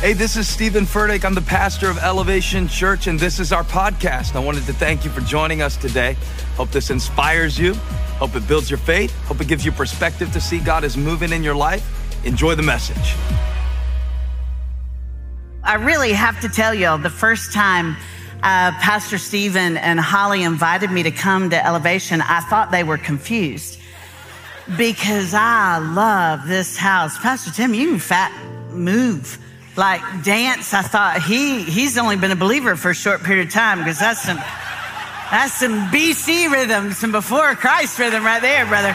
Hey, this is Stephen Furtick. I'm the pastor of Elevation Church, and this is our podcast. I wanted to thank you for joining us today. Hope this inspires you. Hope it builds your faith. Hope it gives you perspective to see God is moving in your life. Enjoy the message. I really have to tell y'all the first time uh, Pastor Stephen and Holly invited me to come to Elevation, I thought they were confused because I love this house. Pastor Tim, you fat move like dance. I thought he he's only been a believer for a short period of time because that's some that's some BC rhythm, some before Christ rhythm right there, brother.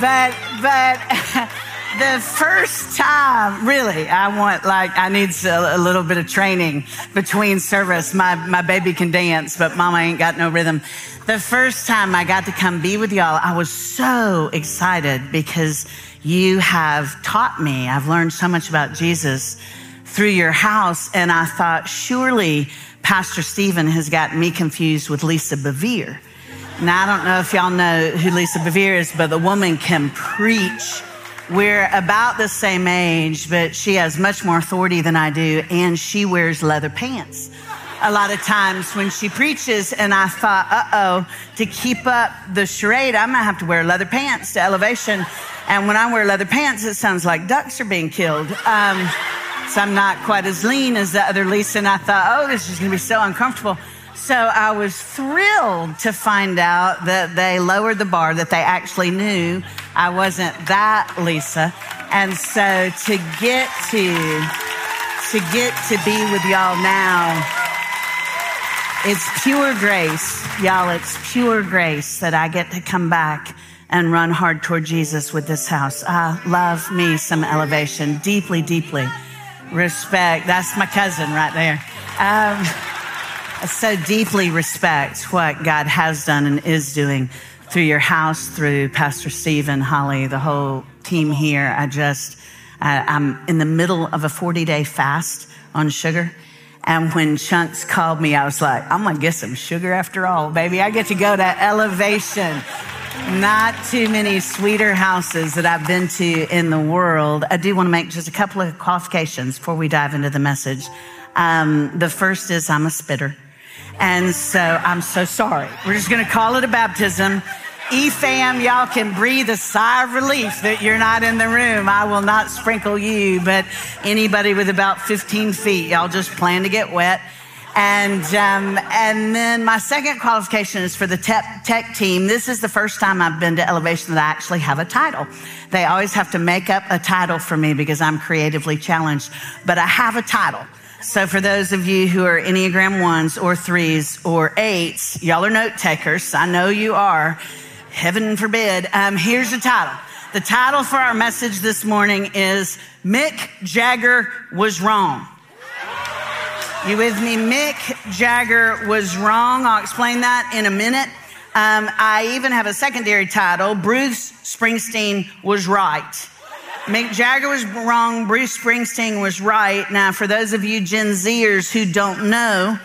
But but the first time, really, I want like I need a, a little bit of training between service. My my baby can dance, but Mama ain't got no rhythm. The first time I got to come be with y'all, I was so excited because you have taught me. I've learned so much about Jesus through your house. And I thought, surely Pastor Stephen has gotten me confused with Lisa Bevere. Now, I don't know if y'all know who Lisa Bevere is, but the woman can preach. We're about the same age, but she has much more authority than I do, and she wears leather pants a lot of times when she preaches. And I thought, uh oh, to keep up the charade, I'm gonna have to wear leather pants to elevation. And when I wear leather pants, it sounds like ducks are being killed. Um, so I'm not quite as lean as the other Lisa. And I thought, oh, this is to be so uncomfortable. So I was thrilled to find out that they lowered the bar, that they actually knew I wasn't that Lisa. And so to get to, to get to be with y'all now, it's pure grace, y'all. It's pure grace that I get to come back and run hard toward Jesus with this house. I love me some elevation deeply, deeply. Respect. That's my cousin right there. Um, I so deeply respect what God has done and is doing through your house, through Pastor Stephen, Holly, the whole team here. I just, uh, I'm in the middle of a 40 day fast on sugar. And when Chunks called me, I was like, I'm going to get some sugar after all, baby. I get to go to elevation not too many sweeter houses that I've been to in the world. I do want to make just a couple of qualifications before we dive into the message. Um, the first is I'm a spitter. And so I'm so sorry. We're just going to call it a baptism. EFAM, y'all can breathe a sigh of relief that you're not in the room. I will not sprinkle you, but anybody with about 15 feet, y'all just plan to get wet. And, um, and then my second qualification is for the tech, tech team. This is the first time I've been to Elevation that I actually have a title. They always have to make up a title for me because I'm creatively challenged, but I have a title. So for those of you who are Enneagram ones or threes or eights, y'all are note takers. I know you are. Heaven forbid. Um, here's the title. The title for our message this morning is Mick Jagger was wrong. You with me? Mick Jagger was wrong. I'll explain that in a minute. Um, I even have a secondary title Bruce Springsteen was right. Mick Jagger was wrong, Bruce Springsteen was right. Now, for those of you Gen Zers who don't know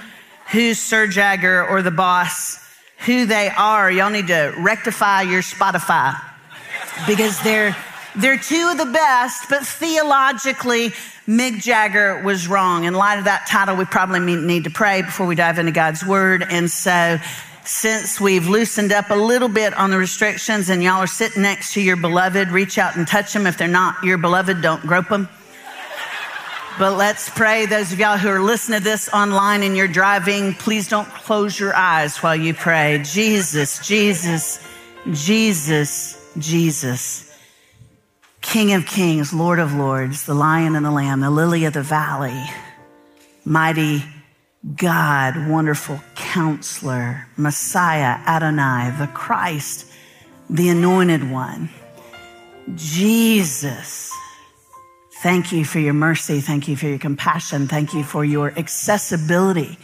who's Sir Jagger or the boss, who they are, y'all need to rectify your Spotify because they're, they're two of the best, but theologically, Mick Jagger was wrong. In light of that title, we probably need to pray before we dive into God's word. And so since we've loosened up a little bit on the restrictions and y'all are sitting next to your beloved, reach out and touch them. If they're not your beloved, don't grope them. But let's pray. Those of y'all who are listening to this online and you're driving, please don't close your eyes while you pray. Jesus, Jesus, Jesus, Jesus. King of kings, Lord of lords, the lion and the lamb, the lily of the valley, mighty God, wonderful counselor, Messiah, Adonai, the Christ, the anointed one. Jesus. Thank you for your mercy. Thank you for your compassion. Thank you for your accessibility.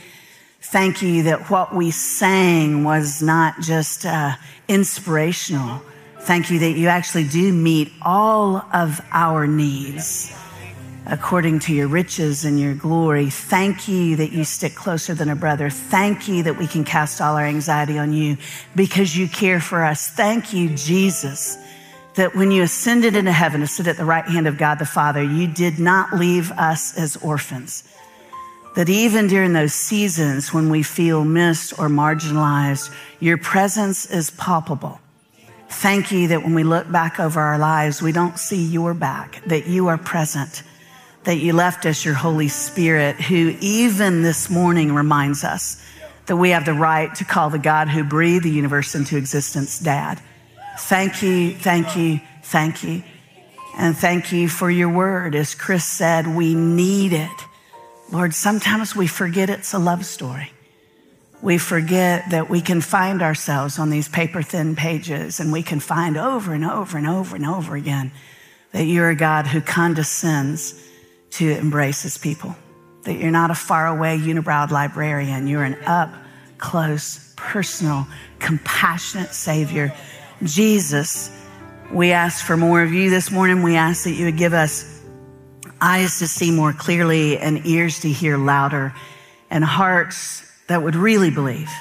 Thank you that what we sang was not just uh, inspirational. Thank you that you actually do meet all of our needs according to your riches and your glory. Thank you that you stick closer than a brother. Thank you that we can cast all our anxiety on you because you care for us. Thank you, Jesus, that when you ascended into heaven to sit at the right hand of God the Father, you did not leave us as orphans. That even during those seasons when we feel missed or marginalized, your presence is palpable. Thank you that when we look back over our lives, we don't see your back, that you are present that you left us your Holy Spirit, who even this morning reminds us that we have the right to call the God who breathed the universe into existence Dad. Thank you, thank you, thank you. And thank you for your word. As Chris said, we need it. Lord, sometimes we forget it's a love story. We forget that we can find ourselves on these paper thin pages and we can find over and over and over and over again that you're a God who condescends to embrace his people. That you're not a faraway unibrowed librarian. You're an up close, personal, compassionate Savior. Jesus, we ask for more of you this morning. We ask that you would give us eyes to see more clearly and ears to hear louder and hearts that would really believe,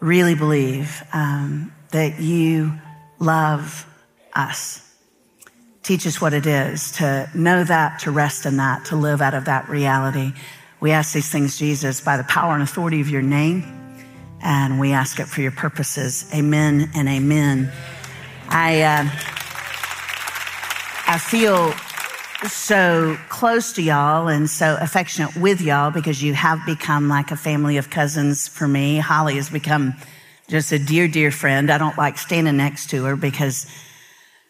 really believe um, that you love us Teach us what it is to know that, to rest in that, to live out of that reality. We ask these things, Jesus, by the power and authority of your name, and we ask it for your purposes. Amen and amen. I, uh, I feel so close to y'all and so affectionate with y'all because you have become like a family of cousins for me. Holly has become just a dear, dear friend. I don't like standing next to her because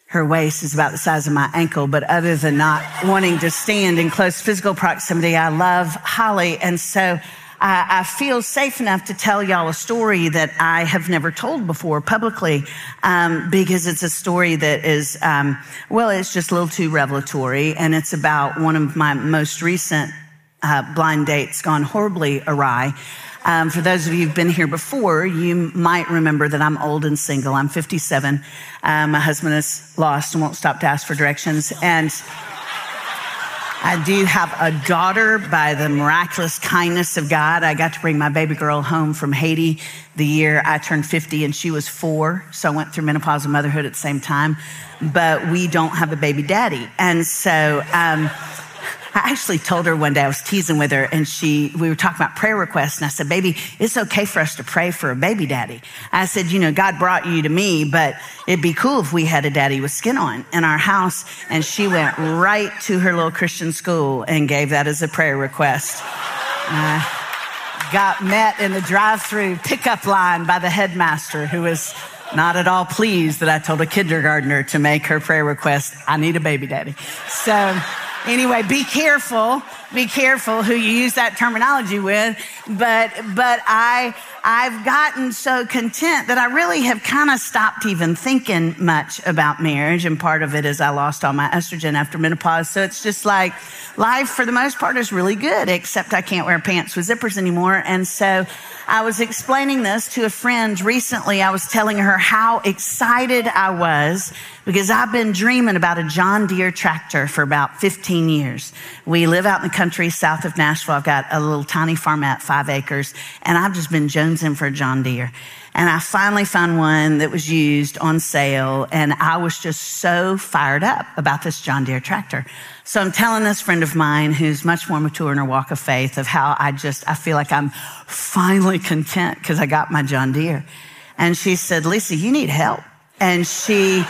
her waist is about the size of my ankle, but other than not wanting to stand in close physical proximity, I love Holly. And so I, I feel safe enough to tell y'all a story that I have never told before publicly, um, because it's a story that is, um, well, it's just a little too revelatory. And it's about one of my most recent uh, blind dates gone horribly awry. Um, for those of you who've been here before, you might remember that I'm old and single. I'm 57. Um, my husband is lost and won't stop to ask for directions. And I do have a daughter by the miraculous kindness of God. I got to bring my baby girl home from Haiti the year I turned 50 and she was four. So I went through menopause and motherhood at the same time, but we don't have a baby daddy. And so, um, I actually told her one day I was teasing with her and she, we were talking about prayer requests and I said, baby, it's okay for us to pray for a baby daddy. I said, you know, God brought you to me, but it'd be cool if we had a daddy with skin on in our house. And she went right to her little Christian school and gave that as a prayer request. Uh, got met in the drive-through pickup line by the headmaster who was not at all pleased that I told a kindergartner to make her prayer request, I need a baby daddy. So, Anyway, be careful be careful who you use that terminology with. But, but I, I've gotten so content that I really have kind of stopped even thinking much about marriage. And part of it is I lost all my estrogen after menopause. So it's just like life for the most part is really good, except I can't wear pants with zippers anymore. And so I was explaining this to a friend recently. I was telling her how excited I was because I've been dreaming about a John Deere tractor for about 15 years. We live out in the country south of Nashville. I've got a little tiny farm at five acres, and I've just been jonesing for a John Deere. And I finally found one that was used on sale, and I was just so fired up about this John Deere tractor. So I'm telling this friend of mine who's much more mature in her walk of faith of how I just, I feel like I'm finally content because I got my John Deere. And she said, Lisa, you need help. And she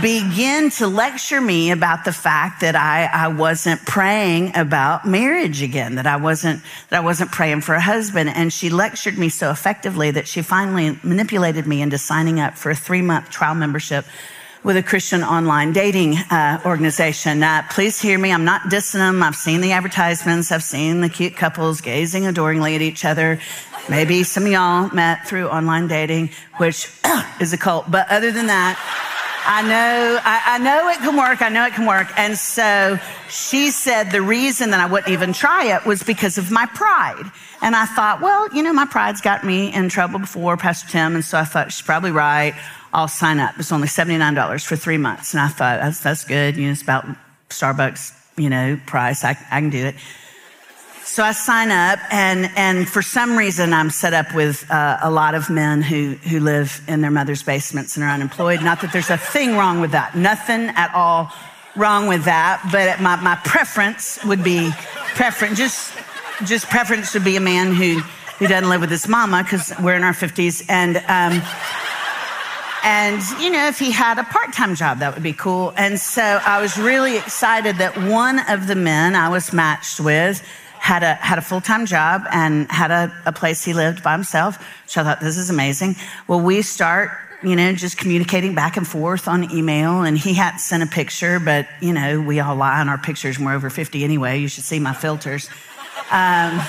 began to lecture me about the fact that I, I wasn't praying about marriage again, that I wasn't, that I wasn't praying for a husband. And she lectured me so effectively that she finally manipulated me into signing up for a three month trial membership with a Christian online dating uh, organization. Uh, please hear me. I'm not dissing them. I've seen the advertisements. I've seen the cute couples gazing adoringly at each other. Maybe some of y'all met through online dating, which is a cult. But other than that, I know, I, I, know it can work. I know it can work. And so she said the reason that I wouldn't even try it was because of my pride. And I thought, well, you know, my pride's got me in trouble before, Pastor Tim. And so I thought she's probably right. I'll sign up. It's only $79 for three months. And I thought, that's, that's good. You know, it's about Starbucks, you know, price. I, I can do it. So I sign up, and, and for some reason, I'm set up with uh, a lot of men who, who live in their mother's basements and are unemployed. Not that there's a thing wrong with that, nothing at all wrong with that. But my, my preference would be preference, just, just preference would be a man who, who doesn't live with his mama because we're in our 50s. And, um, and, you know, if he had a part time job, that would be cool. And so I was really excited that one of the men I was matched with had a, had a full time job and had a, a place he lived by himself. So I thought, this is amazing. Well, we start you know, just communicating back and forth on email. And he hadn't sent a picture, but, you know, we all lie on our pictures. We're over 50 anyway. You should see my filters. Um,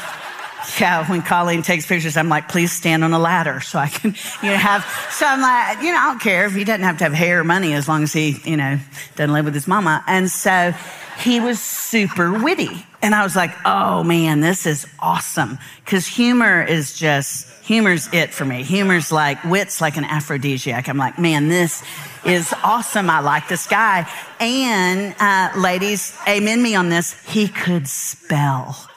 yeah, when Colleen takes pictures, I'm like, please stand on a ladder so I can, you know, have, so I'm like, you know, I don't care if he doesn't have to have hair or money as long as he, you know, doesn't live with his mama. And so he was super witty. And I was like, oh man, this is awesome. Cause humor is just, humor's it for me. Humor's like, wit's like an aphrodisiac. I'm like, man, this is awesome. I like this guy. And, uh, ladies, amen me on this. He could spell.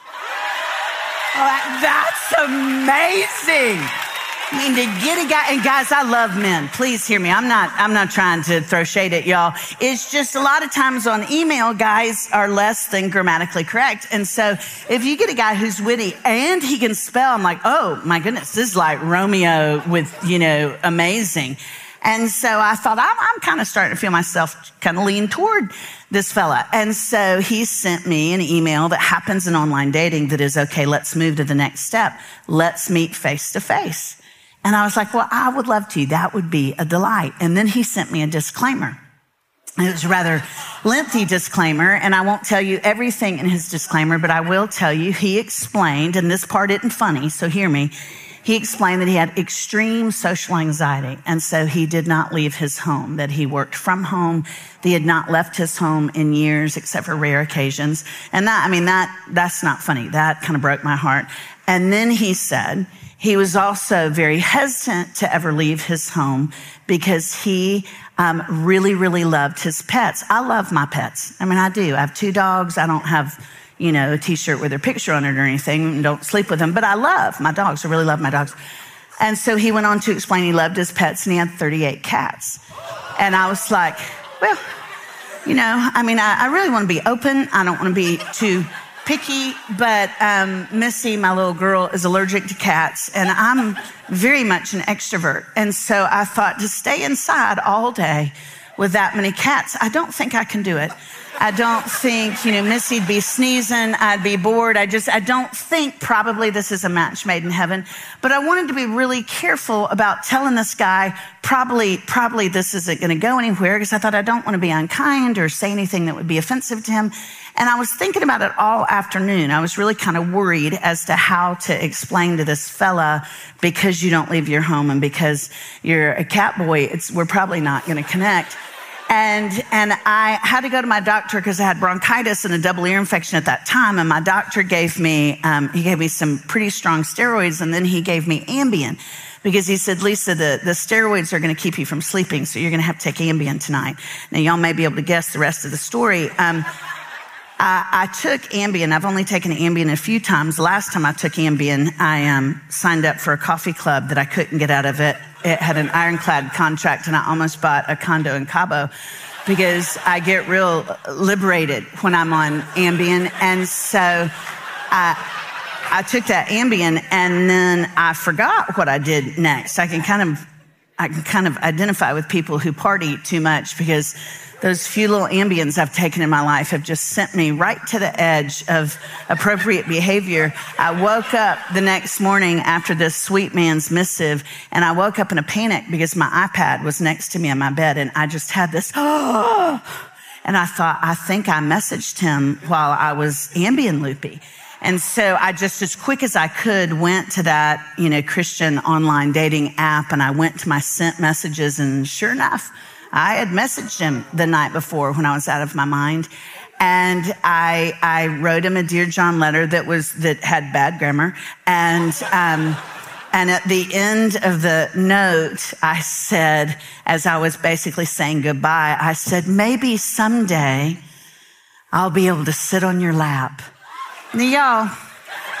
That's amazing. I mean, to get a guy, and guys, I love men. Please hear me. I'm not, I'm not trying to throw shade at y'all. It's just a lot of times on email, guys are less than grammatically correct. And so if you get a guy who's witty and he can spell, I'm like, oh my goodness, this is like Romeo with, you know, amazing. And so I thought, I'm, I'm kind of starting to feel myself kind of lean toward this fella. And so he sent me an email that happens in online dating that is, okay, let's move to the next step. Let's meet face to face. And I was like, well, I would love to. That would be a delight. And then he sent me a disclaimer. It was a rather lengthy disclaimer, and I won't tell you everything in his disclaimer, but I will tell you he explained, and this part isn't funny, so hear me. He explained that he had extreme social anxiety, and so he did not leave his home, that he worked from home. That he had not left his home in years, except for rare occasions. And that, I mean, that, that's not funny. That kind of broke my heart. And then he said, he was also very hesitant to ever leave his home because he um, really, really loved his pets. I love my pets. I mean, I do. I have two dogs. I don't have you know, a t-shirt with their picture on it or anything. Don't sleep with them, but I love my dogs. I really love my dogs. And so he went on to explain he loved his pets and he had 38 cats. And I was like, well, you know, I mean, I, I really want to be open. I don't want to be too picky, but um, Missy, my little girl, is allergic to cats, and I'm very much an extrovert. And so I thought to stay inside all day with that many cats, I don't think I can do it. I don't think, you know, Missy'd be sneezing. I'd be bored. I just, I don't think probably this is a match made in heaven. But I wanted to be really careful about telling this guy, probably, probably this isn't going to go anywhere because I thought I don't want to be unkind or say anything that would be offensive to him. And I was thinking about it all afternoon. I was really kind of worried as to how to explain to this fella because you don't leave your home and because you're a cat boy, it's, we're probably not going to connect. And, and I had to go to my doctor because I had bronchitis and a double ear infection at that time. And my doctor gave me, um, he gave me some pretty strong steroids and then he gave me Ambien because he said, Lisa, the, the steroids are going to keep you from sleeping. So you're going to have to take Ambien tonight. Now y'all may be able to guess the rest of the story. Um, I, I, took Ambien. I've only taken Ambien a few times. Last time I took Ambien, I um, signed up for a coffee club that I couldn't get out of it it had an ironclad contract, and I almost bought a condo in Cabo because I get real liberated when I'm on Ambien. And so I, I took that Ambien and then I forgot what I did next. I can kind of, I can kind of identify with people who party too much because those few little Ambiens I've taken in my life have just sent me right to the edge of appropriate behavior. I woke up the next morning after this sweet man's missive and I woke up in a panic because my iPad was next to me in my bed and I just had this, oh, and I thought, I think I messaged him while I was Ambien loopy. And so I just, as quick as I could, went to that, you know, Christian online dating app and I went to my sent messages and sure enough, I had messaged him the night before when I was out of my mind. And I, I wrote him a Dear John letter that was, that had bad grammar. And, um, and at the end of the note, I said, as I was basically saying goodbye, I said, maybe someday I'll be able to sit on your lap. Now, y'all,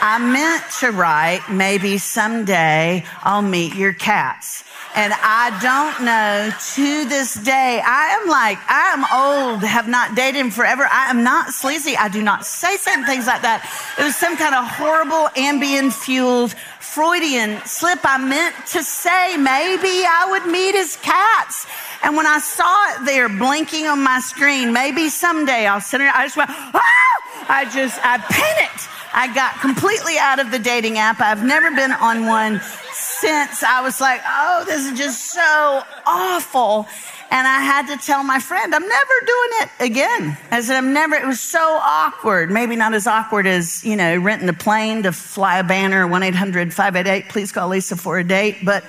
I meant to write, maybe someday I'll meet your cats. And I don't know to this day, I am like, I am old, have not dated him forever. I am not sleazy. I do not say certain things like that. It was some kind of horrible Ambien fueled Freudian slip. I meant to say maybe I would meet his cats. And when I saw it there blinking on my screen, maybe someday I'll send it. I just went, ah! I just, I panicked. I got completely out of the dating app. I've never been on one since I was like, oh, this is just so awful. And I had to tell my friend, I'm never doing it again. I said, I'm never, it was so awkward. Maybe not as awkward as, you know, renting a plane to fly a banner, 1 800 588, please call Lisa for a date, but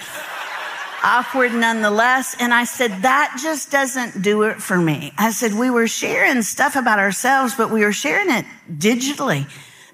awkward nonetheless. And I said, that just doesn't do it for me. I said, we were sharing stuff about ourselves, but we were sharing it digitally.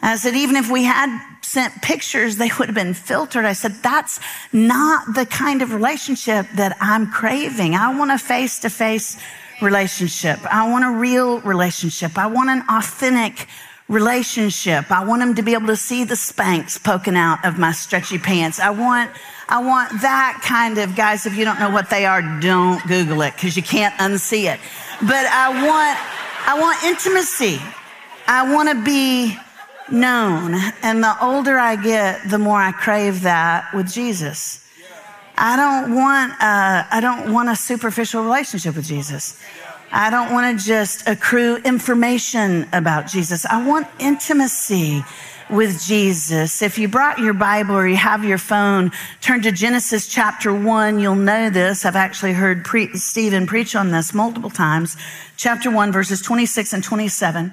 I said, even if we had sent pictures, they would have been filtered. I said, that's not the kind of relationship that I'm craving. I want a face to face relationship. I want a real relationship. I want an authentic relationship. I want them to be able to see the Spanx poking out of my stretchy pants. I want, I want that kind of, guys, if you don't know what they are, don't Google it because you can't unsee it. But I want, I want intimacy. I want to be known. And the older I get, the more I crave that with Jesus. I don't want a, I don't want a superficial relationship with Jesus. I don't want to just accrue information about Jesus. I want intimacy with Jesus. If you brought your Bible or you have your phone, turn to Genesis chapter one. You'll know this. I've actually heard pre- Stephen preach on this multiple times. Chapter one, verses 26 and 27.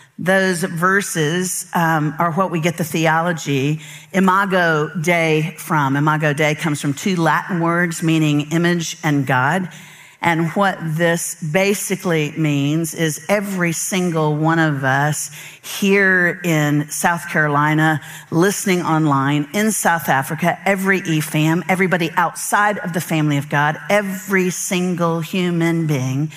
those verses um, are what we get the theology imago dei from. Imago dei comes from two latin words meaning image and god. And what this basically means is every single one of us here in South Carolina, listening online, in South Africa, every EFAM, everybody outside of the family of God, every single human being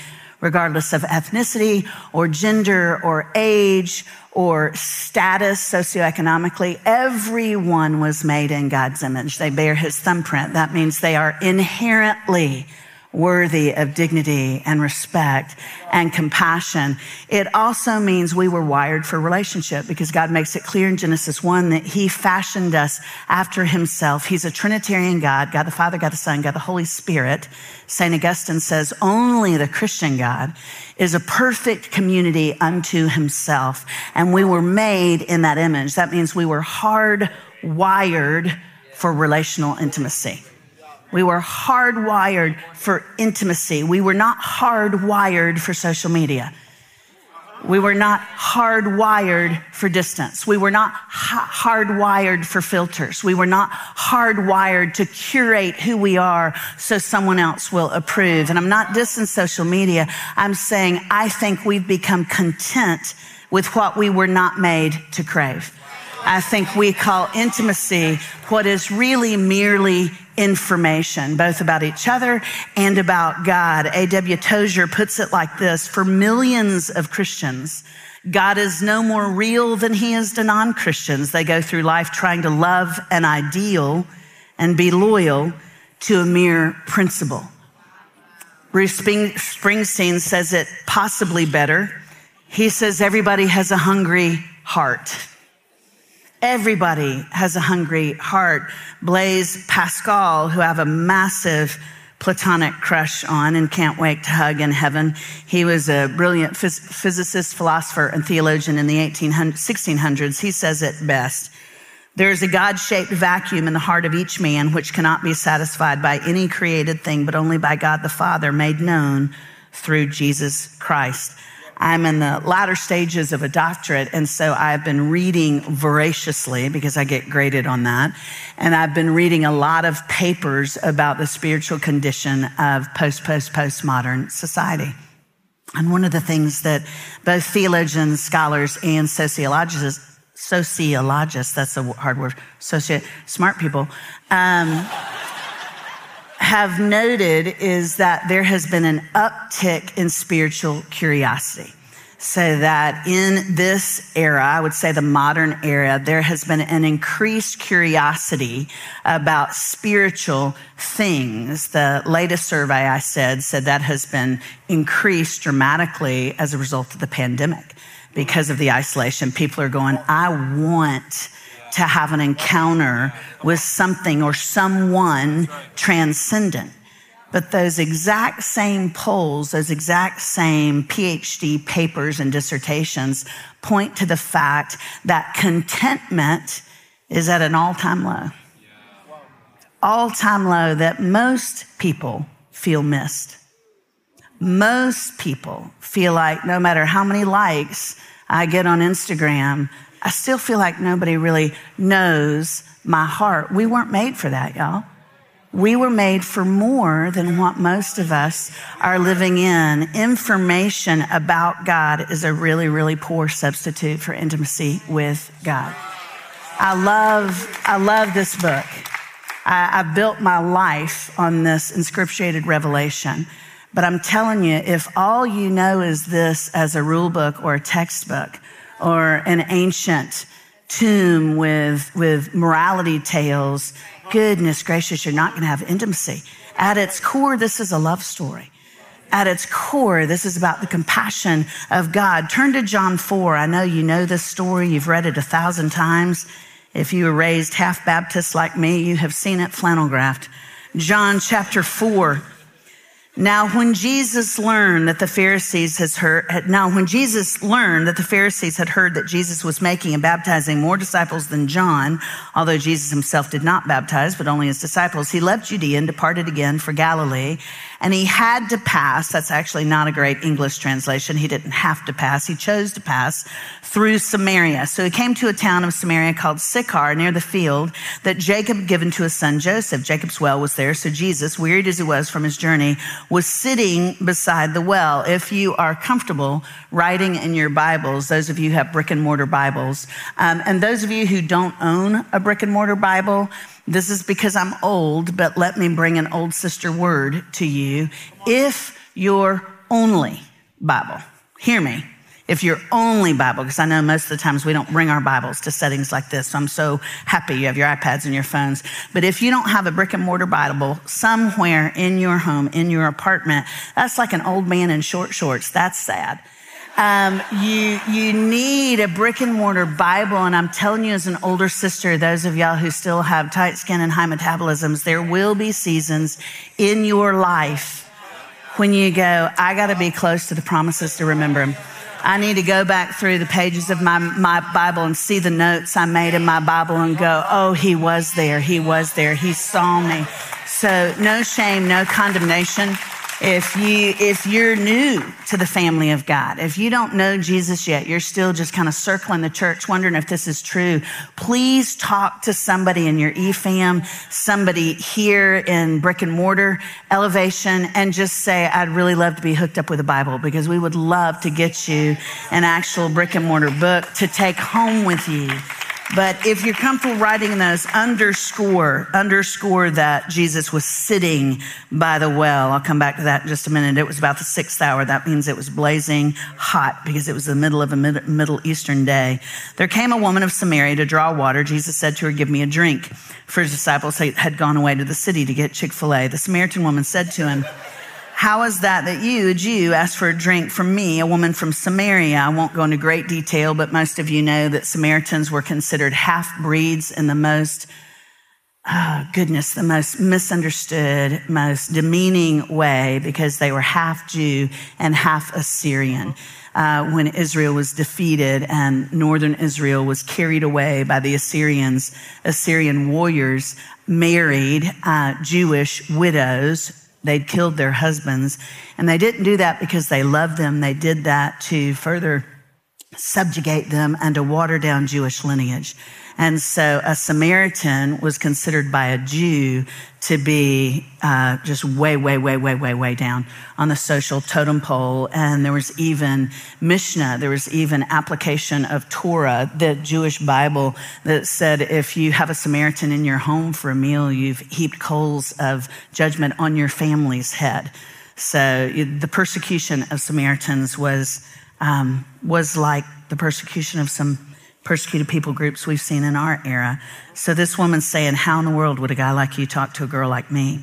regardless of ethnicity or gender or age or status socioeconomically. Everyone was made in God's image. They bear his thumbprint. That means they are inherently worthy of dignity and respect and compassion. It also means we were wired for relationship because God makes it clear in Genesis 1 that he fashioned us after himself. He's a Trinitarian God, God the Father, God the Son, God the Holy Spirit. St. Augustine says only the Christian God is a perfect community unto himself. And we were made in that image. That means we were hardwired for relational intimacy. We were hardwired for intimacy. We were not hardwired for social media. We were not hardwired for distance. We were not hardwired for filters. We were not hardwired to curate who we are so someone else will approve. And I'm not dissing social media. I'm saying I think we've become content with what we were not made to crave. I think we call intimacy what is really merely information, both about each other and about God. A.W. Tozer puts it like this For millions of Christians, God is no more real than he is to non Christians. They go through life trying to love an ideal and be loyal to a mere principle. Bruce Springsteen says it possibly better. He says everybody has a hungry heart. Everybody has a hungry heart. Blaise Pascal, who I have a massive platonic crush on and can't wait to hug in heaven. He was a brilliant phys- physicist, philosopher, and theologian in the 1600s. He says it best. There is a God shaped vacuum in the heart of each man which cannot be satisfied by any created thing, but only by God the Father made known through Jesus Christ. I'm in the latter stages of a doctorate, and so I've been reading voraciously because I get graded on that. And I've been reading a lot of papers about the spiritual condition of post, post, postmodern society. And one of the things that both theologians, scholars, and sociologists sociologists, that's a hard word, soci- smart people, um, have noted is that there has been an uptick in spiritual curiosity. So that in this era, I would say the modern era, there has been an increased curiosity about spiritual things. The latest survey I said said that has been increased dramatically as a result of the pandemic because of the isolation. People are going, I want to have an encounter with something or someone transcendent. But those exact same polls, those exact same PhD papers and dissertations point to the fact that contentment is at an all time low. All time low that most people feel missed. Most people feel like no matter how many likes I get on Instagram, I still feel like nobody really knows my heart. We weren't made for that, y'all. We were made for more than what most of us are living in. Information about God is a really, really poor substitute for intimacy with God. I love, I love this book. I, I built my life on this inscripturated revelation. But I'm telling you, if all you know is this as a rule book or a textbook, or an ancient tomb with, with morality tales, goodness gracious, you're not going to have intimacy. At its core, this is a love story. At its core, this is about the compassion of God. Turn to John 4. I know you know this story. You've read it a thousand times. If you were raised half Baptist like me, you have seen it flannel graphed. John chapter 4. Now, when Jesus learned that the Pharisees has heard, now when Jesus learned that the Pharisees had heard that Jesus was making and baptizing more disciples than John, although Jesus himself did not baptize, but only his disciples, he left Judea and departed again for Galilee. And he had to pass. That's actually not a great English translation. He didn't have to pass. He chose to pass through Samaria. So he came to a town of Samaria called Sychar near the field that Jacob had given to his son Joseph. Jacob's well was there. So Jesus, wearied as he was from his journey, was sitting beside the well. If you are comfortable writing in your Bibles, those of you who have brick and mortar Bibles, um, and those of you who don't own a brick and mortar Bible, this is because I'm old, but let me bring an old sister word to you. If you're only Bible. Hear me. If your only Bible, because I know most of the times we don't bring our Bibles to settings like this, so I'm so happy you have your iPads and your phones. But if you don't have a brick and mortar Bible somewhere in your home, in your apartment, that's like an old man in short shorts. That's sad. Um, you you need a brick and mortar Bible, and I'm telling you, as an older sister, those of y'all who still have tight skin and high metabolisms, there will be seasons in your life when you go, I got to be close to the promises to remember them. I need to go back through the pages of my, my Bible and see the notes I made in my Bible and go, oh, he was there. He was there. He saw me. So no shame, no condemnation. If you, if you're new to the family of God, if you don't know Jesus yet, you're still just kind of circling the church, wondering if this is true, please talk to somebody in your eFam, somebody here in brick and mortar elevation, and just say, I'd really love to be hooked up with a Bible because we would love to get you an actual brick and mortar book to take home with you but if you're comfortable writing those, underscore, underscore that Jesus was sitting by the well. I'll come back to that in just a minute. It was about the sixth hour. That means it was blazing hot because it was the middle of a Middle Eastern day. There came a woman of Samaria to draw water. Jesus said to her, give me a drink. For his disciples had gone away to the city to get Chick-fil-A. The Samaritan woman said to him, how is that that you, a Jew, ask for a drink from me, a woman from Samaria? I won't go into great detail, but most of you know that Samaritans were considered half breeds in the most, oh goodness, the most misunderstood, most demeaning way because they were half Jew and half Assyrian. Uh, when Israel was defeated and northern Israel was carried away by the Assyrians, Assyrian warriors married uh, Jewish widows They'd killed their husbands. And they didn't do that because they loved them. They did that to further subjugate them and to water down Jewish lineage. And so a Samaritan was considered by a Jew to be uh, just way, way, way, way, way, way down on the social totem pole. And there was even Mishnah, there was even application of Torah, the Jewish Bible, that said if you have a Samaritan in your home for a meal, you've heaped coals of judgment on your family's head. So the persecution of Samaritans was um, was like the persecution of some persecuted people groups we've seen in our era. So this woman's saying, How in the world would a guy like you talk to a girl like me?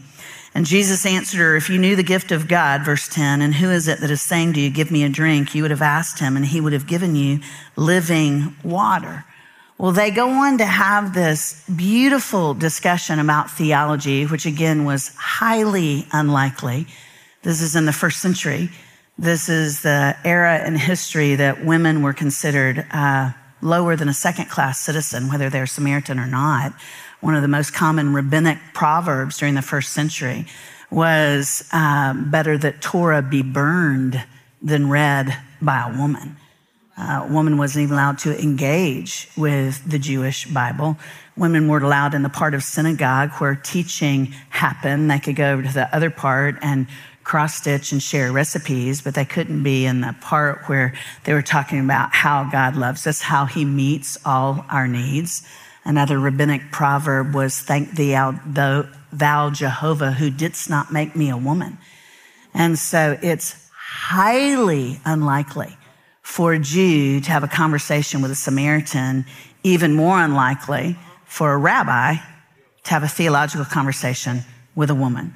And Jesus answered her, If you knew the gift of God, verse 10, and who is it that is saying to you, Give me a drink, you would have asked him, and he would have given you living water. Well, they go on to have this beautiful discussion about theology, which again was highly unlikely. This is in the first century. This is the era in history that women were considered uh, lower than a second class citizen, whether they're Samaritan or not. One of the most common rabbinic proverbs during the first century was uh, better that Torah be burned than read by a woman. Uh, a woman wasn't even allowed to engage with the Jewish Bible. Women weren't allowed in the part of synagogue where teaching happened. They could go over to the other part and cross stitch and share recipes, but they couldn't be in the part where they were talking about how God loves us, how he meets all our needs. Another rabbinic proverb was, Thank thee, thou, Jehovah, who didst not make me a woman. And so it's highly unlikely for a Jew to have a conversation with a Samaritan, even more unlikely for a rabbi to have a theological conversation with a woman.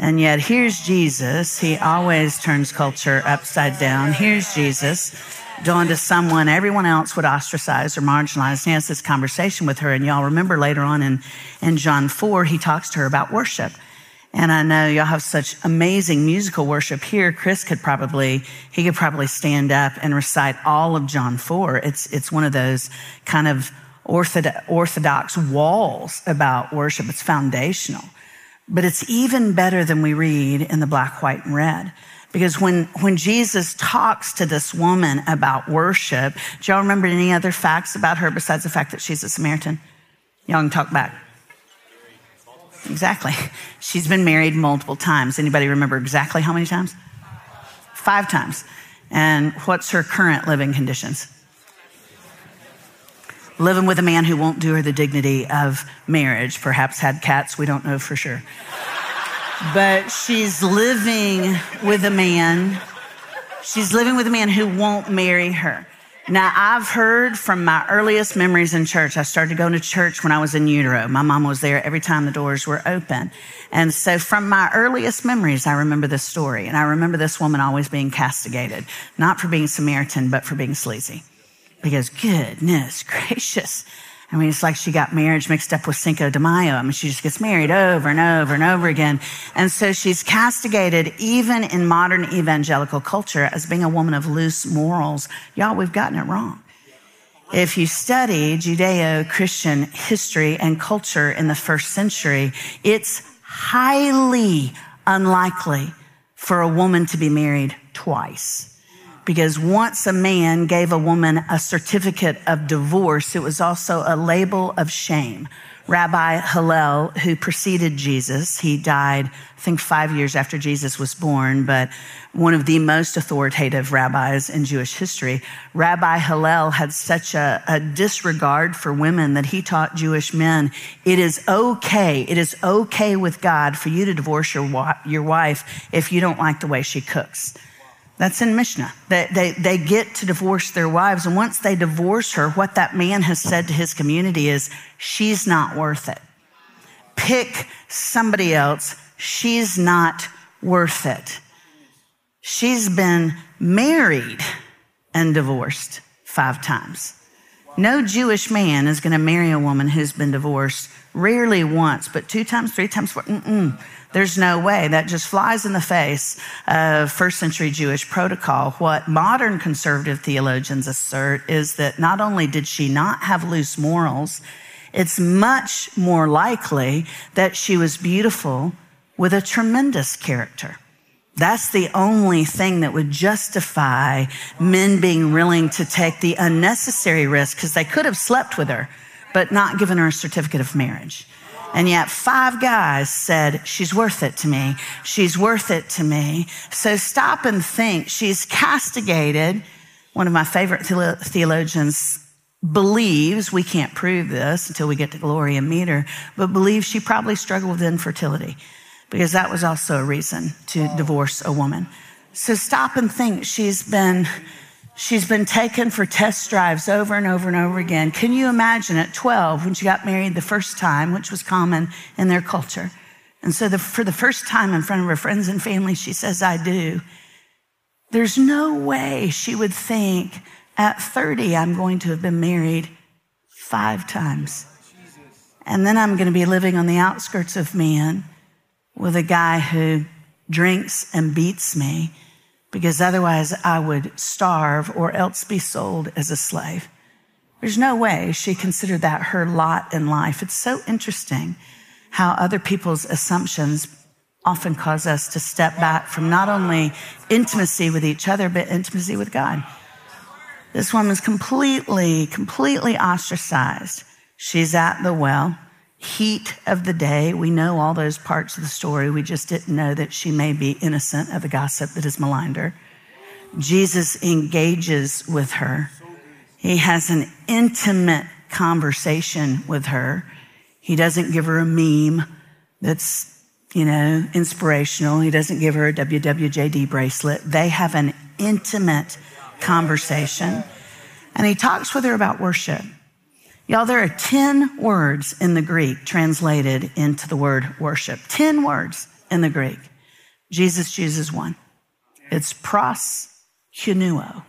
And yet here's Jesus. He always turns culture upside down. Here's Jesus going to someone everyone else would ostracize or marginalize. He has this conversation with her. And y'all remember later on in, in John 4, he talks to her about worship. And I know y'all have such amazing musical worship here. Chris could probably, he could probably stand up and recite all of John 4. It's, it's one of those kind of orthodox walls about worship. It's foundational. But it's even better than we read in the black, white, and red. Because when, when Jesus talks to this woman about worship, do y'all remember any other facts about her besides the fact that she's a Samaritan? Y'all can talk back. Exactly. She's been married multiple times. Anybody remember exactly how many times? Five times. And what's her current living conditions? Living with a man who won't do her the dignity of marriage, perhaps had cats, we don't know for sure. But she's living with a man She's living with a man who won't marry her. Now, I've heard from my earliest memories in church. I started going to church when I was in utero. My mom was there every time the doors were open. And so from my earliest memories, I remember this story. And I remember this woman always being castigated, not for being Samaritan, but for being sleazy. Because goodness gracious. I mean, it's like she got marriage mixed up with Cinco de Mayo. I mean, she just gets married over and over and over again. And so she's castigated even in modern evangelical culture as being a woman of loose morals. Y'all, we've gotten it wrong. If you study Judeo Christian history and culture in the first century, it's highly unlikely for a woman to be married twice because once a man gave a woman a certificate of divorce, it was also a label of shame. Rabbi Hillel, who preceded Jesus, he died, I think, five years after Jesus was born, but one of the most authoritative rabbis in Jewish history. Rabbi Hillel had such a, a disregard for women that he taught Jewish men it is okay, it is okay with God for you to divorce your, your wife if you don't like the way she cooks. That's in Mishnah. They, they, they get to divorce their wives. And once they divorce her, what that man has said to his community is, she's not worth it. Pick somebody else. She's not worth it. She's been married and divorced five times. No Jewish man is going to marry a woman who's been divorced, rarely once, but two times, three times, four. Mm-mm. There's no way. That just flies in the face of first century Jewish protocol. What modern conservative theologians assert is that not only did she not have loose morals, it's much more likely that she was beautiful with a tremendous character. That's the only thing that would justify men being willing to take the unnecessary risk because they could have slept with her, but not given her a certificate of marriage. And yet five guys said, she's worth it to me. She's worth it to me. So stop and think. She's castigated. One of my favorite theologians believes, we can't prove this until we get to glory and meet her, but believes she probably struggled with infertility because that was also a reason to divorce a woman. So stop and think. She's been She's been taken for test drives over and over and over again. Can you imagine at 12 when she got married the first time, which was common in their culture? And so the, for the first time in front of her friends and family, she says, I do. There's no way she would think at 30, I'm going to have been married five times. And then I'm going to be living on the outskirts of man with a guy who drinks and beats me because otherwise I would starve or else be sold as a slave. There's no way she considered that her lot in life. It's so interesting how other people's assumptions often cause us to step back from not only intimacy with each other, but intimacy with God. This woman's completely, completely ostracized. She's at the well heat of the day. We know all those parts of the story. We just didn't know that she may be innocent of the gossip that has maligned her. Jesus engages with her. He has an intimate conversation with her. He doesn't give her a meme that's, you know, inspirational. He doesn't give her a WWJD bracelet. They have an intimate conversation. And he talks with her about worship. Y'all, there are 10 words in the Greek translated into the word worship. 10 words in the Greek. Jesus chooses one. It's pros proskuneo.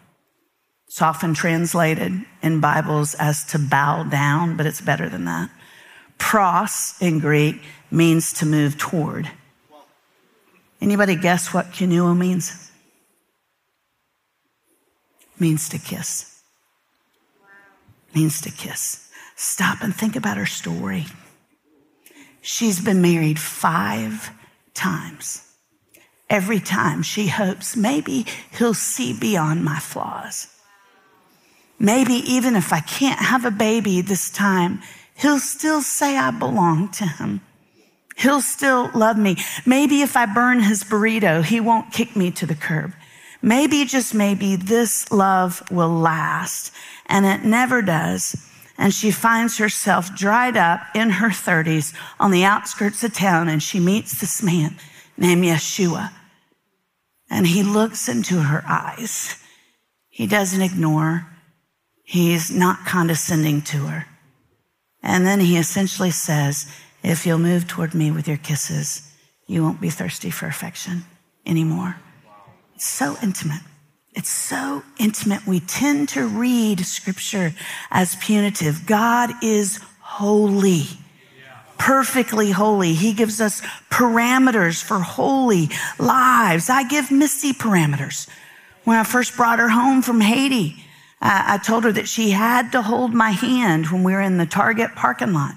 It's often translated in Bibles as to bow down, but it's better than that. Pros in Greek means to move toward. Anybody guess what kuneo means? Means to kiss. Means to kiss. Stop and think about her story. She's been married five times. Every time she hopes maybe he'll see beyond my flaws. Maybe even if I can't have a baby this time, he'll still say I belong to him. He'll still love me. Maybe if I burn his burrito, he won't kick me to the curb. Maybe, just maybe, this love will last. And it never does and she finds herself dried up in her 30s on the outskirts of town and she meets this man named Yeshua. and he looks into her eyes. He doesn't ignore. He's not condescending to her. And then he essentially says, if you'll move toward me with your kisses, you won't be thirsty for affection anymore. It's so intimate. It's so intimate. We tend to read scripture as punitive. God is holy, perfectly holy. He gives us parameters for holy lives. I give Missy parameters. When I first brought her home from Haiti, I told her that she had to hold my hand when we were in the Target parking lot.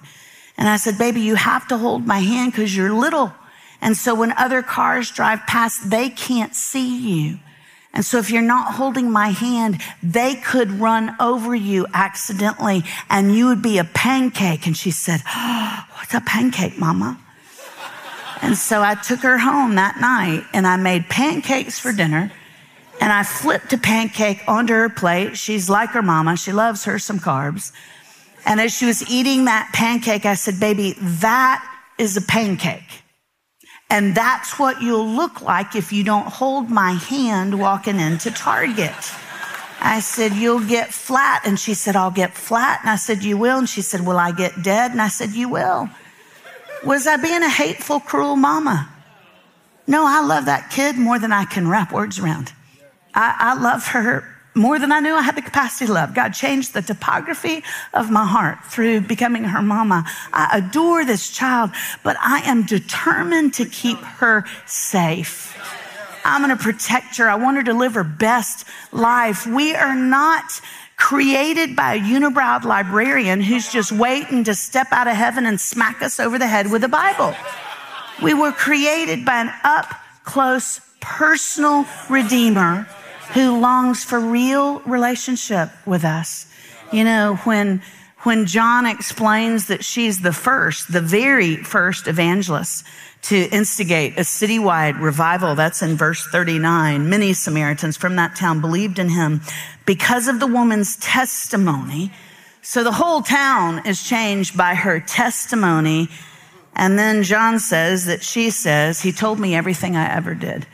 And I said, baby, you have to hold my hand because you're little. And so when other cars drive past, they can't see you. And so if you're not holding my hand, they could run over you accidentally and you would be a pancake. And she said, oh, what's a pancake, mama? And so I took her home that night and I made pancakes for dinner and I flipped a pancake onto her plate. She's like her mama. She loves her some carbs. And as she was eating that pancake, I said, baby, that is a pancake. And that's what you'll look like if you don't hold my hand walking into Target. I said, You'll get flat. And she said, I'll get flat. And I said, You will. And she said, Will I get dead? And I said, You will. Was I being a hateful, cruel mama? No, I love that kid more than I can wrap words around. I, I love her more than I knew I had the capacity to love. God changed the topography of my heart through becoming her mama. I adore this child, but I am determined to keep her safe. I'm going to protect her. I want her to live her best life. We are not created by a unibrowed librarian who's just waiting to step out of heaven and smack us over the head with a Bible. We were created by an up close, personal redeemer who longs for real relationship with us. You know, when, when John explains that she's the first, the very first evangelist to instigate a citywide revival, that's in verse 39. Many Samaritans from that town believed in him because of the woman's testimony. So the whole town is changed by her testimony. And then John says that she says, He told me everything I ever did.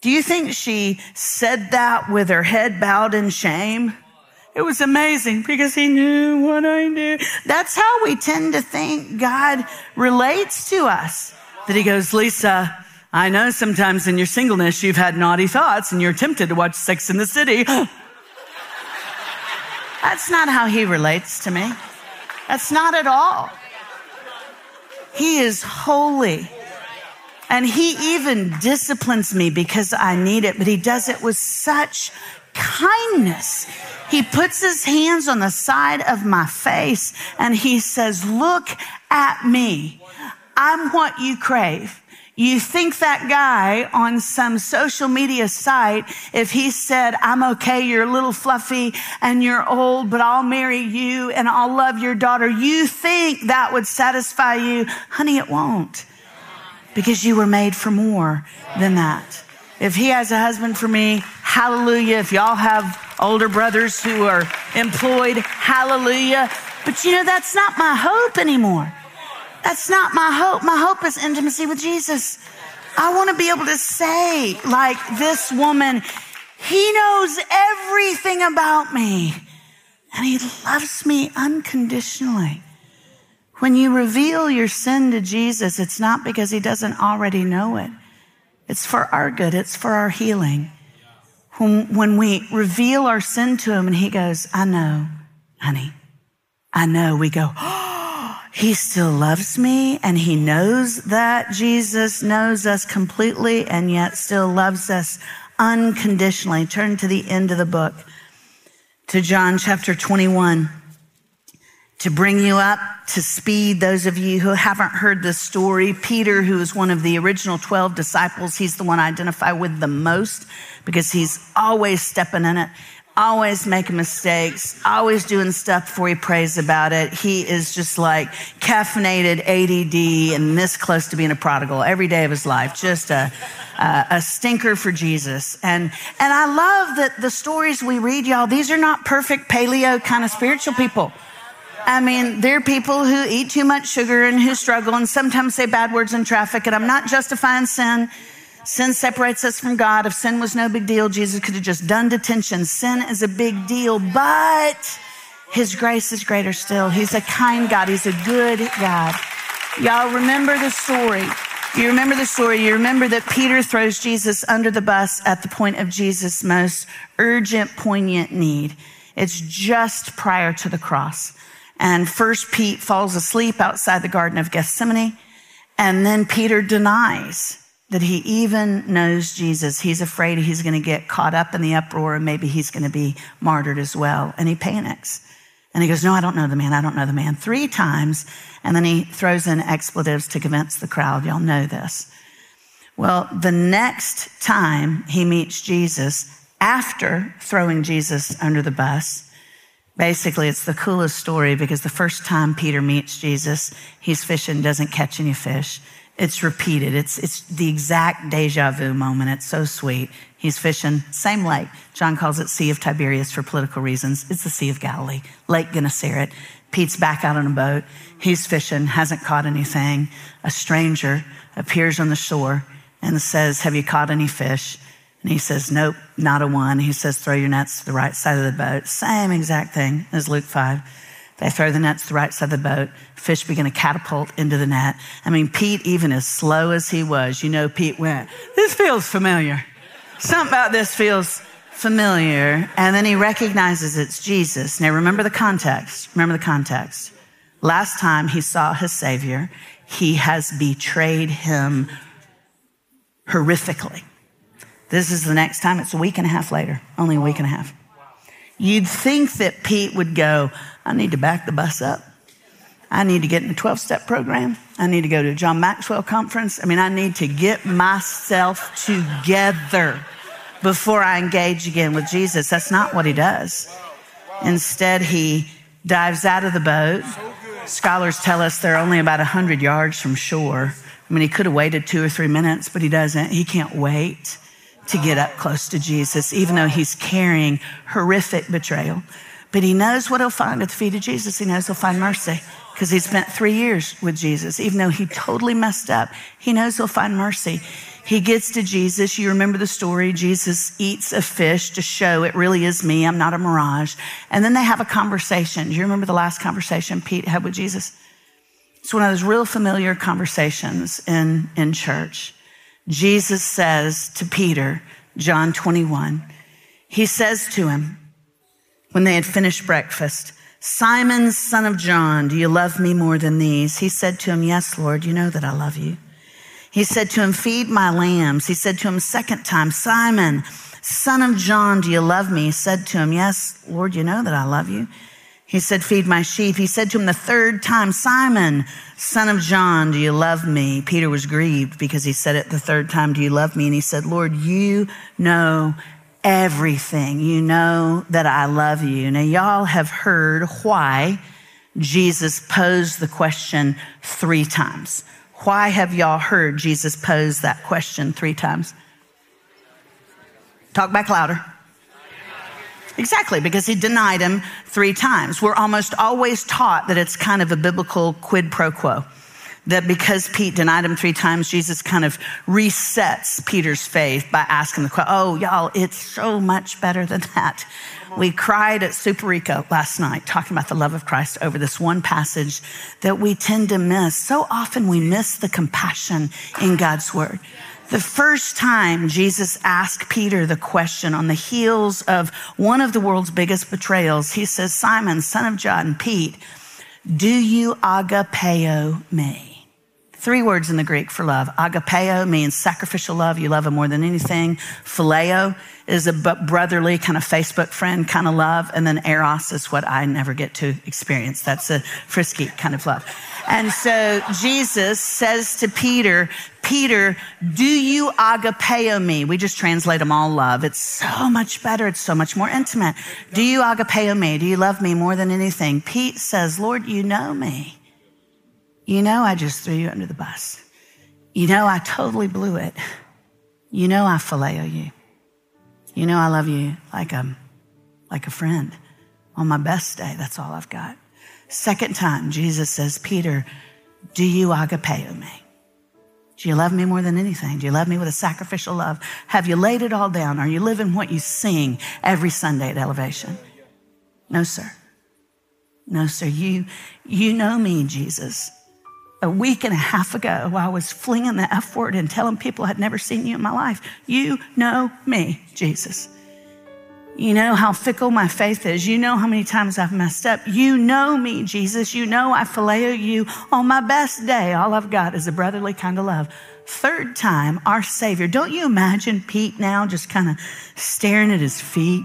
Do you think she said that with her head bowed in shame? It was amazing because he knew what I knew. That's how we tend to think God relates to us. That he goes, Lisa, I know sometimes in your singleness you've had naughty thoughts and you're tempted to watch Sex in the City. That's not how he relates to me. That's not at all. He is holy. And he even disciplines me because I need it, but he does it with such kindness. He puts his hands on the side of my face and he says, look at me. I'm what you crave. You think that guy on some social media site, if he said, I'm okay, you're a little fluffy and you're old, but I'll marry you and I'll love your daughter, you think that would satisfy you. Honey, it won't because you were made for more than that. If he has a husband for me, hallelujah. If y'all have older brothers who are employed, hallelujah. But you know, that's not my hope anymore. That's not my hope. My hope is intimacy with Jesus. I want to be able to say, like this woman, he knows everything about me and he loves me unconditionally. When you reveal your sin to Jesus, it's not because he doesn't already know it. It's for our good. It's for our healing. When, when we reveal our sin to him and he goes, I know, honey, I know, we go, oh, he still loves me and he knows that Jesus knows us completely and yet still loves us unconditionally. Turn to the end of the book to John chapter 21 to bring you up to speed, those of you who haven't heard this story, Peter, who is one of the original 12 disciples, he's the one I identify with the most because he's always stepping in it, always making mistakes, always doing stuff before he prays about it. He is just like caffeinated ADD and this close to being a prodigal every day of his life. Just a, a, a stinker for Jesus. And, and I love that the stories we read, y'all, these are not perfect paleo kind of spiritual people. I mean, there are people who eat too much sugar and who struggle and sometimes say bad words in traffic, and I'm not justifying sin. Sin separates us from God. If sin was no big deal, Jesus could have just done detention. Sin is a big deal, but his grace is greater still. He's a kind God. He's a good God. Y'all remember the story. You remember the story. You remember that Peter throws Jesus under the bus at the point of Jesus' most urgent, poignant need. It's just prior to the cross. And first Pete falls asleep outside the Garden of Gethsemane. And then Peter denies that he even knows Jesus. He's afraid he's going to get caught up in the uproar and maybe he's going to be martyred as well. And he panics. And he goes, No, I don't know the man. I don't know the man. Three times. And then he throws in expletives to convince the crowd. Y'all know this. Well, the next time he meets Jesus, after throwing Jesus under the bus, basically it's the coolest story because the first time Peter meets Jesus, he's fishing, doesn't catch any fish. It's repeated. It's, it's the exact deja vu moment. It's so sweet. He's fishing, same lake. John calls it Sea of Tiberias for political reasons. It's the Sea of Galilee, Lake Gennesaret. Pete's back out on a boat. He's fishing, hasn't caught anything. A stranger appears on the shore and says, Have you caught any fish? And he says, Nope, not a one. He says, Throw your nets to the right side of the boat. Same exact thing as Luke 5. They throw the nets to the right side of the boat. Fish begin to catapult into the net. I mean, Pete, even as slow as he was, you know, Pete went, This feels familiar. Something about this feels familiar. And then he recognizes it's Jesus. Now, remember the context. Remember the context. Last time he saw his Savior, he has betrayed him horrifically. This is the next time. It's a week and a half later, only a week and a half. You'd think that Pete would go, I need to back the bus up. I need to get in a 12 step program. I need to go to a John Maxwell conference. I mean, I need to get myself together before I engage again with Jesus. That's not what he does. Instead, he dives out of the boat. Scholars tell us they're only about 100 yards from shore. I mean, he could have waited two or three minutes, but he doesn't. He can't wait to get up close to Jesus, even though he's carrying horrific betrayal. But he knows what he'll find at the feet of Jesus. He knows he'll find mercy because he spent three years with Jesus. Even though he totally messed up, he knows he'll find mercy. He gets to Jesus. You remember the story. Jesus eats a fish to show it really is me. I'm not a mirage. And then they have a conversation. Do you remember the last conversation Pete had with Jesus? It's one of those real familiar conversations in, in church. Jesus says to Peter, John 21, he says to him, when they had finished breakfast, Simon, son of John, do you love me more than these? He said to him, Yes, Lord, you know that I love you. He said to him, Feed my lambs. He said to him second time, Simon, son of John, do you love me? He said to him, Yes, Lord, you know that I love you. He said, Feed my sheep. He said to him the third time, Simon, son of John, do you love me? Peter was grieved because he said it the third time, Do you love me? And he said, Lord, you know everything. You know that I love you. Now, y'all have heard why Jesus posed the question three times. Why have y'all heard Jesus pose that question three times? Talk back louder. Exactly, because he denied him three times. We're almost always taught that it's kind of a biblical quid pro quo. That because Pete denied him three times, Jesus kind of resets Peter's faith by asking the question, Oh, y'all, it's so much better than that. We cried at Superico last night talking about the love of Christ over this one passage that we tend to miss. So often we miss the compassion in God's word. The first time Jesus asked Peter the question on the heels of one of the world's biggest betrayals, he says, Simon, son of John, Pete, do you agapeo me? Three words in the Greek for love. Agapeo means sacrificial love. You love him more than anything. Phileo is a brotherly kind of Facebook friend kind of love. And then eros is what I never get to experience. That's a frisky kind of love. And so Jesus says to Peter, Peter, do you agapeo me? We just translate them all love. It's so much better. It's so much more intimate. Do you agapeo me? Do you love me more than anything? Pete says, Lord, you know me. You know, I just threw you under the bus. You know, I totally blew it. You know, I phileo you. You know, I love you like a, like a friend. On my best day, that's all I've got. Second time, Jesus says, Peter, do you agapeo me? Do you love me more than anything? Do you love me with a sacrificial love? Have you laid it all down? Are you living what you sing every Sunday at Elevation? No, sir. No, sir. You, you know me, Jesus. A week and a half ago, I was flinging the F word and telling people I'd never seen you in my life. You know me, Jesus. You know how fickle my faith is. You know how many times I've messed up. You know me, Jesus. You know I phileo you on my best day. All I've got is a brotherly kind of love. Third time, our Savior. Don't you imagine Pete now just kind of staring at his feet?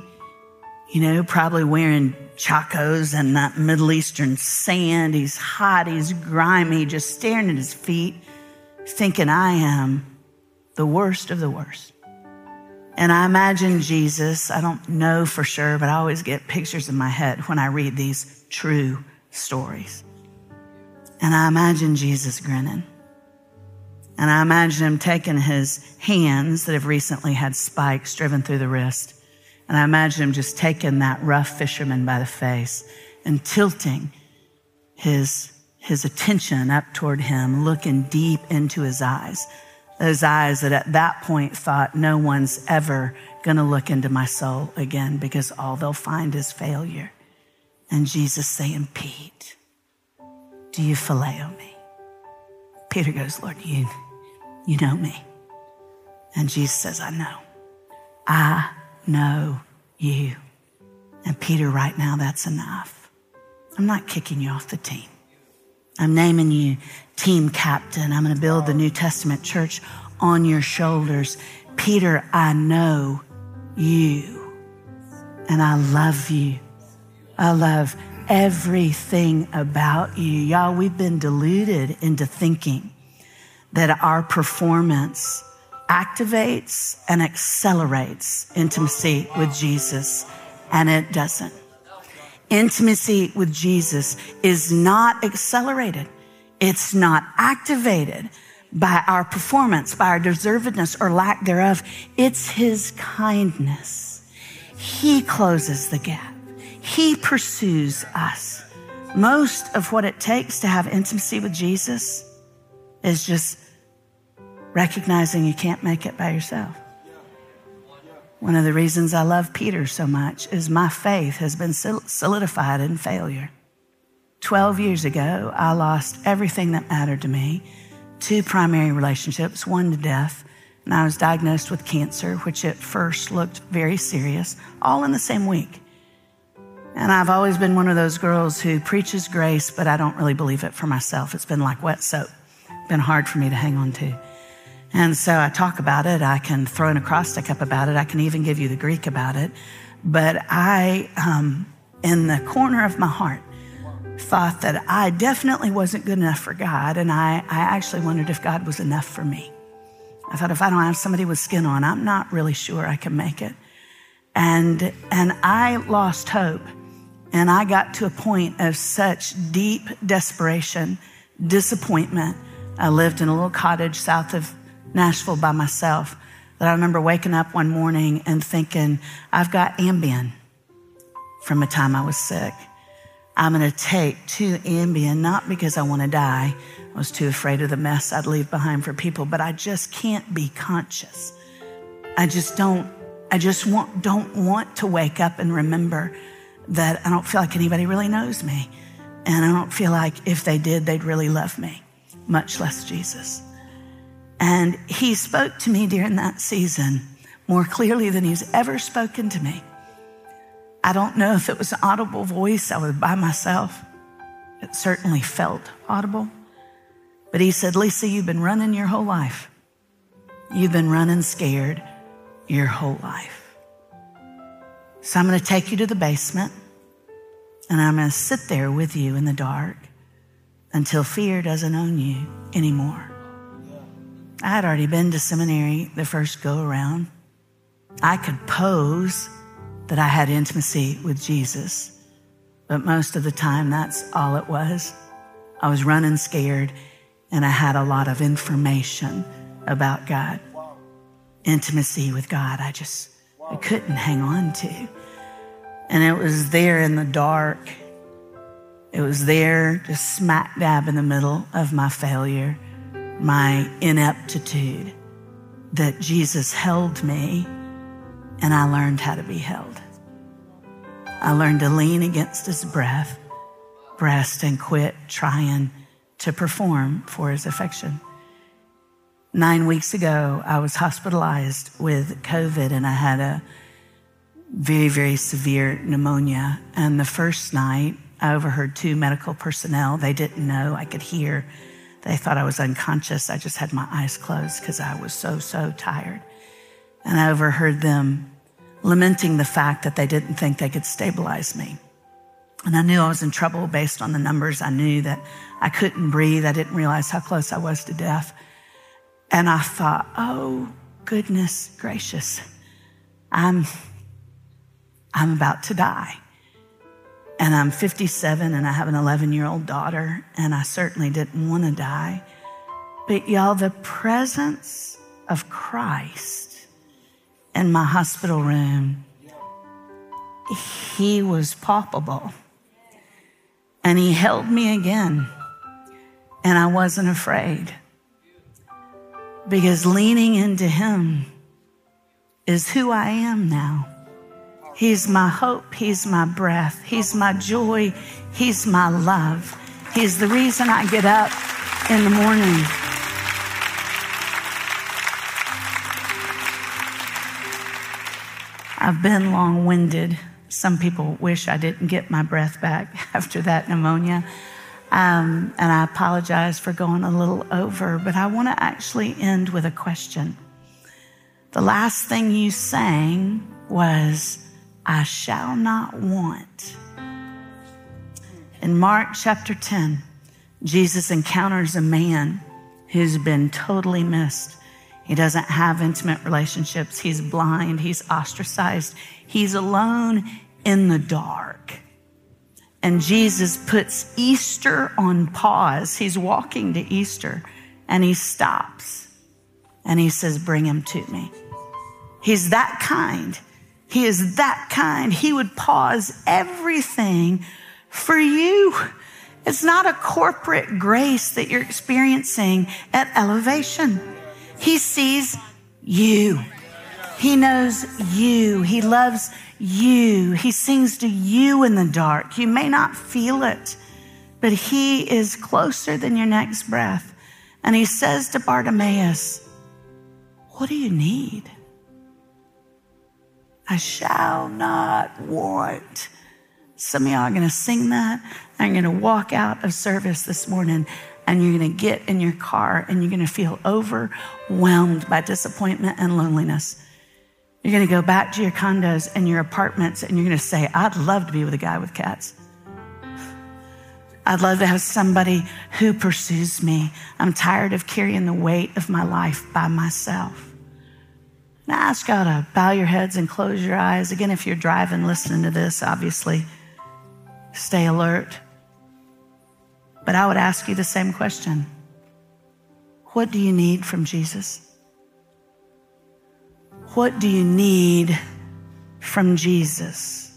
You know, probably wearing chacos and that Middle Eastern sand. He's hot, he's grimy, just staring at his feet, thinking, I am the worst of the worst. And I imagine Jesus, I don't know for sure, but I always get pictures in my head when I read these true stories. And I imagine Jesus grinning. And I imagine him taking his hands that have recently had spikes driven through the wrist. And I imagine him just taking that rough fisherman by the face and tilting his, his attention up toward him, looking deep into his eyes those eyes that at that point thought, no one's ever going to look into my soul again because all they'll find is failure. And Jesus saying, Pete, do you phileo me? Peter goes, Lord, you, you know me. And Jesus says, I know. I know you. And Peter, right now, that's enough. I'm not kicking you off the team. I'm naming you team captain. I'm going to build the New Testament church on your shoulders. Peter, I know you and I love you. I love everything about you. Y'all, we've been deluded into thinking that our performance activates and accelerates intimacy with Jesus, and it doesn't. Intimacy with Jesus is not accelerated. It's not activated by our performance, by our deservedness or lack thereof. It's his kindness. He closes the gap. He pursues us. Most of what it takes to have intimacy with Jesus is just recognizing you can't make it by yourself. One of the reasons I love Peter so much is my faith has been solidified in failure. 12 years ago, I lost everything that mattered to me two primary relationships, one to death, and I was diagnosed with cancer, which at first looked very serious, all in the same week. And I've always been one of those girls who preaches grace, but I don't really believe it for myself. It's been like wet soap, been hard for me to hang on to. And so I talk about it. I can throw an acrostic up about it. I can even give you the Greek about it. But I, um, in the corner of my heart, thought that I definitely wasn't good enough for God. And I, I actually wondered if God was enough for me. I thought if I don't have somebody with skin on, I'm not really sure I can make it. And, and I lost hope. And I got to a point of such deep desperation, disappointment. I lived in a little cottage south of Nashville by myself that I remember waking up one morning and thinking, I've got Ambien from a time I was sick. I'm going to take two Ambien, not because I want to die. I was too afraid of the mess I'd leave behind for people, but I just can't be conscious. I just don't, I just want, don't want to wake up and remember that I don't feel like anybody really knows me. And I don't feel like if they did, they'd really love me, much less Jesus. And he spoke to me during that season more clearly than he's ever spoken to me. I don't know if it was an audible voice. I was by myself. It certainly felt audible. But he said, Lisa, you've been running your whole life. You've been running scared your whole life. So I'm going to take you to the basement and I'm going to sit there with you in the dark until fear doesn't own you anymore. I had already been to seminary the first go around. I could pose that I had intimacy with Jesus, but most of the time that's all it was. I was running scared and I had a lot of information about God. Intimacy with God, I just I couldn't hang on to. And it was there in the dark. It was there just smack dab in the middle of my failure my ineptitude that Jesus held me and I learned how to be held. I learned to lean against his breath, breast and quit trying to perform for his affection. Nine weeks ago, I was hospitalized with COVID and I had a very, very severe pneumonia. And the first night, I overheard two medical personnel. They didn't know I could hear. They thought I was unconscious. I just had my eyes closed because I was so, so tired. And I overheard them lamenting the fact that they didn't think they could stabilize me. And I knew I was in trouble based on the numbers. I knew that I couldn't breathe. I didn't realize how close I was to death. And I thought, oh, goodness gracious, I'm, I'm about to die. And I'm 57 and I have an 11 year old daughter, and I certainly didn't want to die. But y'all, the presence of Christ in my hospital room, he was palpable. And he held me again, and I wasn't afraid because leaning into him is who I am now. He's my hope. He's my breath. He's my joy. He's my love. He's the reason I get up in the morning. I've been long winded. Some people wish I didn't get my breath back after that pneumonia. Um, and I apologize for going a little over, but I want to actually end with a question. The last thing you sang was, I shall not want. In Mark chapter 10, Jesus encounters a man who's been totally missed. He doesn't have intimate relationships. He's blind. He's ostracized. He's alone in the dark. And Jesus puts Easter on pause. He's walking to Easter and he stops and he says, Bring him to me. He's that kind. He is that kind. He would pause everything for you. It's not a corporate grace that you're experiencing at elevation. He sees you. He knows you. He loves you. He sings to you in the dark. You may not feel it, but He is closer than your next breath. And He says to Bartimaeus, What do you need? I shall not want. Some of y'all are going to sing that. I'm going to walk out of service this morning and you're going to get in your car and you're going to feel overwhelmed by disappointment and loneliness. You're going to go back to your condos and your apartments and you're going to say, I'd love to be with a guy with cats. I'd love to have somebody who pursues me. I'm tired of carrying the weight of my life by myself. Now, I ask y'all to bow your heads and close your eyes. Again, if you're driving, listening to this, obviously, stay alert. But I would ask you the same question What do you need from Jesus? What do you need from Jesus?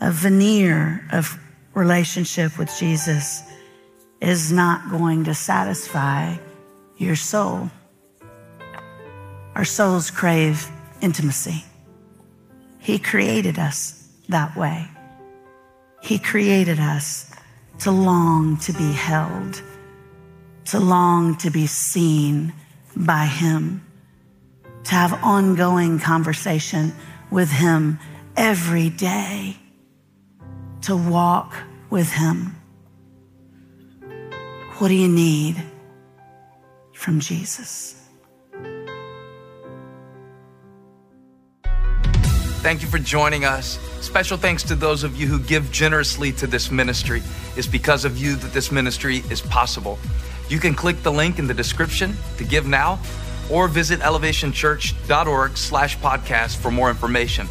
A veneer of relationship with Jesus is not going to satisfy your soul. Our souls crave intimacy. He created us that way. He created us to long to be held, to long to be seen by Him, to have ongoing conversation with Him every day, to walk with Him. What do you need from Jesus? Thank you for joining us. Special thanks to those of you who give generously to this ministry. It's because of you that this ministry is possible. You can click the link in the description to give now or visit elevationchurch.org slash podcast for more information.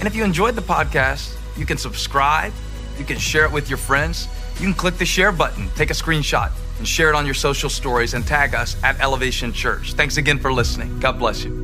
And if you enjoyed the podcast, you can subscribe, you can share it with your friends, you can click the share button, take a screenshot, and share it on your social stories and tag us at Elevation Church. Thanks again for listening. God bless you.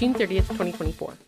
June 30th, 2024.